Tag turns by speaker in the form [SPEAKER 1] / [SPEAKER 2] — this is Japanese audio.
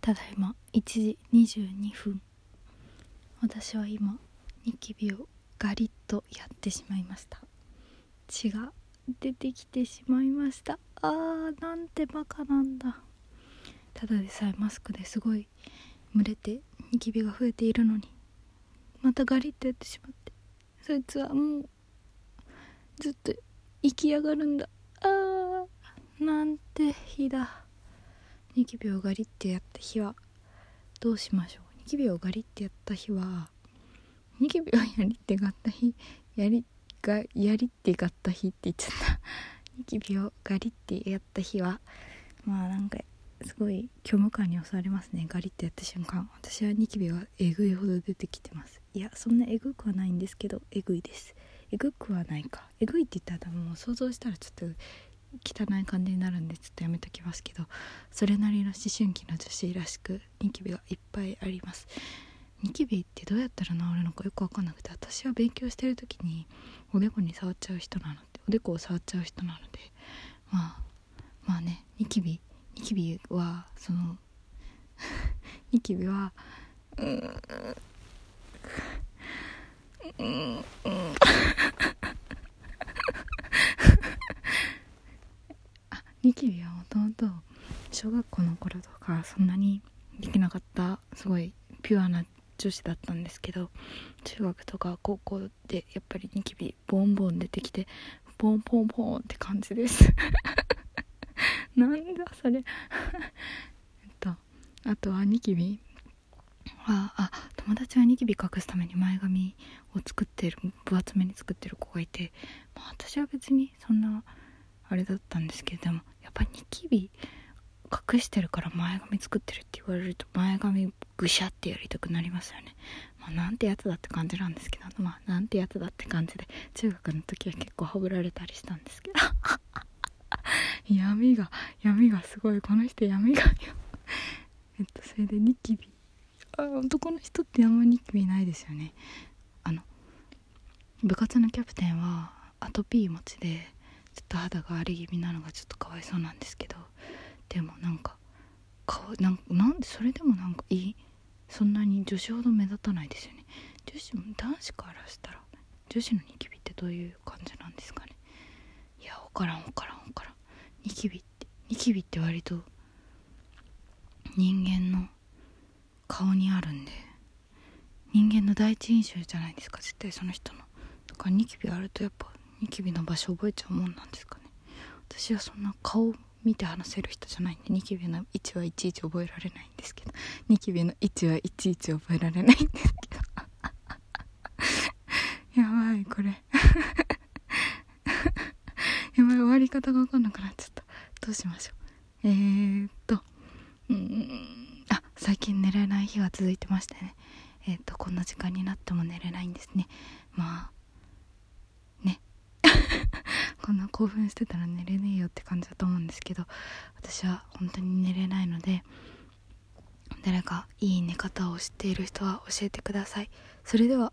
[SPEAKER 1] ただいま1時22分私は今ニキビをガリッとやってしまいました。血が出てきてしまいました。あーなんてバカなんだ。ただでさえマスクですごい蒸れてニキビが増えているのにまたガリッとやってしまって。そいつはもうずっと生き上がるんだ。あーなんて日だ。ニキビをガリってやった日はどうしましょう。ニキビをガリってやった日はニキビをやりってがった日やりがやりってがった日って言っちゃった。ニキビをガリってやった日はまあなんかすごい虚無感に襲われますね。ガリってやった瞬間。私はニキビはえぐいほど出てきてます。いやそんなえぐくはないんですけどえぐいです。えぐくはないか。えぐいって言ったらもう想像したらちょっと汚い感じになるんでちょっとやめときますけどそれなりの思春期の女子らしくニキビがいっぱいあります。ニキビってどうやったら治るのかよく分かんなくて私は勉強してる時におでこに触っちゃう人なのでおでこを触っちゃう人なのでまあまあねニキビニキビはその ニキビはうんうんうんあニキビはもともと小学校の頃とかそんなにできなかったすごいピュアな女子だったんですけど中学とか高校でやっぱりニキビボンボン出てきてポンポンポンって感じです。なんだそれ。えっとあとはニキビはあ友達はニキビ隠すために前髪を作ってる分厚めに作ってる子がいて、まあ、私は別にそんなあれだったんですけどでもやっぱニキビ隠してるから前髪作ってるって言われると前髪ぐしゃってやりたくなりますよね。まあなんてやつだって感じなんですけどまあなんてやつだって感じで中学の時は結構はぶられたりしたんですけど。闇が闇がすごい。この人闇が。えっとそれでニキビ。あ男の人ってあんまニキビないですよね。あの部活のキャプテンはアトピー持ちでちょっと肌が荒れ気味なのがちょっとかわいそうなんですけどでもなんか顔なんなんでそれでもなんかいいそんなに女子ほど目立たないですよね。女子も男子からしたら女子のニキビってどういう感じなんですかね。いや分からん分からん分からん。ニキビってニキビって割と人間の顔にあるんで人間の第一印象じゃないですか絶対その人の。だからニキビあるとやっぱニキビの場所覚えちゃうもんなんですかね。私はそんな顔見て話せる人じゃないんでニキビの位置はいちいち覚えられないんですけどニキビの位置はいちいち覚えられないんですけど。やばいこれ。やばい終わり方が分かんなくなっちゃった。どうしましょう。えー、っとうんあ最近寝れない日が続いてましてね。えー、っとこんな時間になっても寝れないんですね。まあこんな興奮してたら寝れねえよって感じだと思うんですけど私は本当に寝れないので誰かいい寝方を知っている人は教えてください。それでは